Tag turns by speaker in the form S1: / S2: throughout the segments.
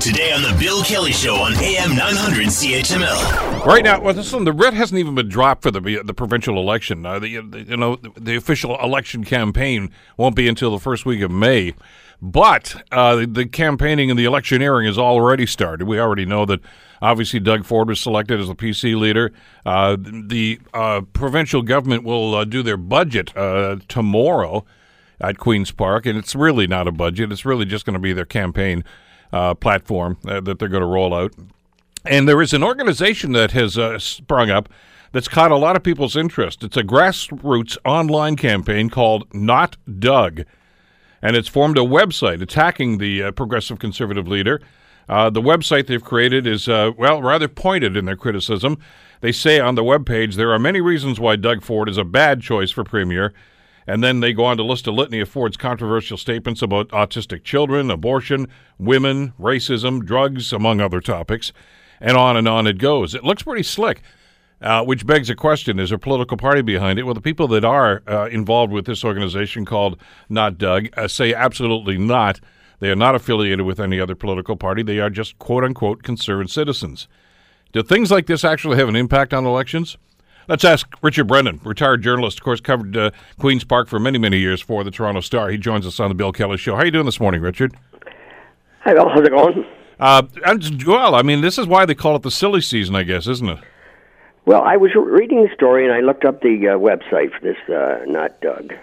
S1: Today on the Bill Kelly Show on AM 900 CHML.
S2: Right now, well, one, the writ hasn't even been dropped for the the provincial election. Uh, the, the, you know, the, the official election campaign won't be until the first week of May. But uh, the, the campaigning and the electioneering has already started. We already know that obviously Doug Ford was selected as the PC leader. Uh, the uh, provincial government will uh, do their budget uh, tomorrow at Queen's Park, and it's really not a budget. It's really just going to be their campaign uh, platform uh, that they're going to roll out. And there is an organization that has uh, sprung up that's caught a lot of people's interest. It's a grassroots online campaign called Not Doug. And it's formed a website attacking the uh, progressive conservative leader. Uh, the website they've created is, uh, well, rather pointed in their criticism. They say on the webpage there are many reasons why Doug Ford is a bad choice for premier. And then they go on to list a litany of Ford's controversial statements about autistic children, abortion, women, racism, drugs, among other topics. And on and on it goes. It looks pretty slick, uh, which begs a question Is there a political party behind it? Well, the people that are uh, involved with this organization called Not Doug uh, say absolutely not. They are not affiliated with any other political party. They are just quote unquote concerned citizens. Do things like this actually have an impact on elections? Let's ask Richard Brennan, retired journalist, of course, covered uh, Queen's Park for many, many years for the Toronto Star. He joins us on the Bill Kelly Show. How are you doing this morning, Richard?
S3: Hi, Bill. How's it going?
S2: Uh, well, I mean, this is why they call it the silly season, I guess, isn't it?
S3: Well, I was reading the story and I looked up the uh, website for this, uh, not Doug.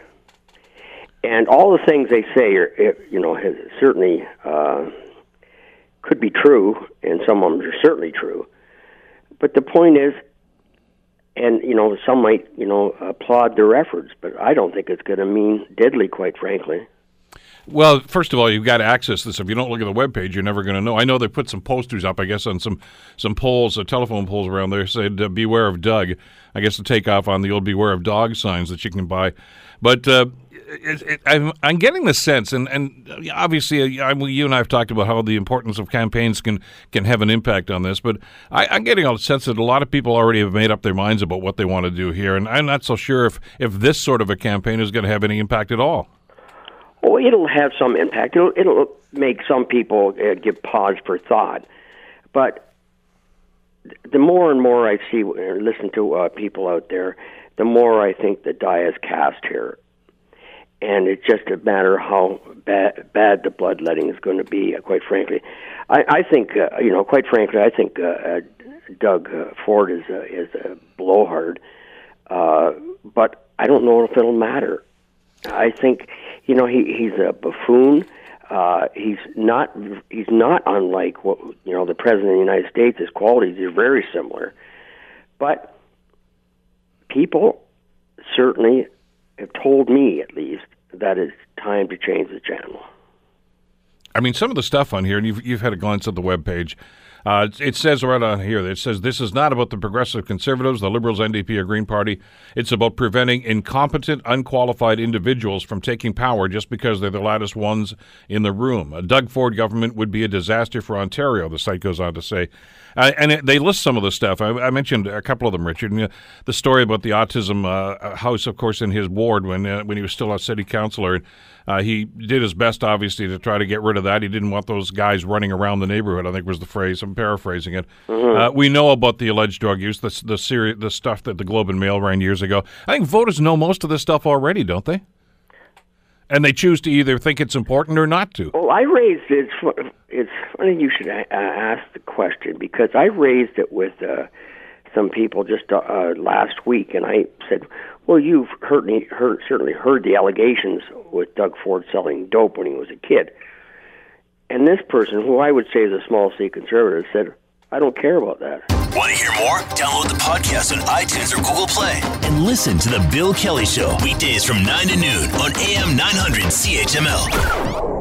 S3: And all the things they say are, you know, certainly uh, could be true, and some of them are certainly true. But the point is, and you know some might you know applaud their efforts, but I don't think it's going to mean deadly, quite frankly.
S2: Well, first of all, you've got to access this. If you don't look at the web page, you're never going to know. I know they put some posters up, I guess, on some some poles, uh, telephone poles around there, said uh, "Beware of Doug." I guess to take off on the old "Beware of Dog" signs that you can buy. But uh, it, it, I'm, I'm, getting the sense, and, and obviously, uh, I, you and I have talked about how the importance of campaigns can, can have an impact on this, but I, am getting a sense that a lot of people already have made up their minds about what they want to do here, and I'm not so sure if, if this sort of a campaign is going to have any impact at all.
S3: Well, it'll have some impact. It'll, it'll make some people uh, give pause for thought, but the more and more I see or listen to uh, people out there, the more I think the die is cast here and it's just a matter how bad, bad the bloodletting is going to be. Uh, quite frankly, I, I think uh, you know. Quite frankly, I think uh, uh, Doug uh, Ford is a, is a blowhard, uh, but I don't know if it'll matter. I think you know he he's a buffoon. Uh, he's not he's not unlike what you know the president of the United States. His qualities are very similar, but people certainly have told me, at least, that it's time to change the channel.
S2: I mean, some of the stuff on here, and you've, you've had a glance at the web page. Uh, it says right on here, it says this is not about the progressive conservatives, the Liberals, NDP, or Green Party. It's about preventing incompetent, unqualified individuals from taking power just because they're the loudest ones in the room. A Doug Ford government would be a disaster for Ontario, the site goes on to say. Uh, and it, they list some of the stuff. I, I, mentioned a couple of them, Richard. And, uh, the story about the autism uh, house, of course, in his ward when uh, when he was still a city councilor. Uh, he did his best, obviously, to try to get rid of that. He didn't want those guys running around the neighborhood. I think was the phrase. I'm paraphrasing it. Mm-hmm. Uh, we know about the alleged drug use, the the, seri- the stuff that the Globe and Mail ran years ago. I think voters know most of this stuff already, don't they? and they choose to either think it's important or not to.
S3: Well, I raised it. It's funny you should ask the question because I raised it with uh, some people just uh, uh, last week, and I said, "Well, you've heard, heard certainly heard the allegations with Doug Ford selling dope when he was a kid." And this person, who I would say is a small C conservative, said, I don't care about that.
S1: Want to hear more? Download the podcast on iTunes or Google Play and listen to The Bill Kelly Show weekdays from 9 to noon on AM 900 CHML.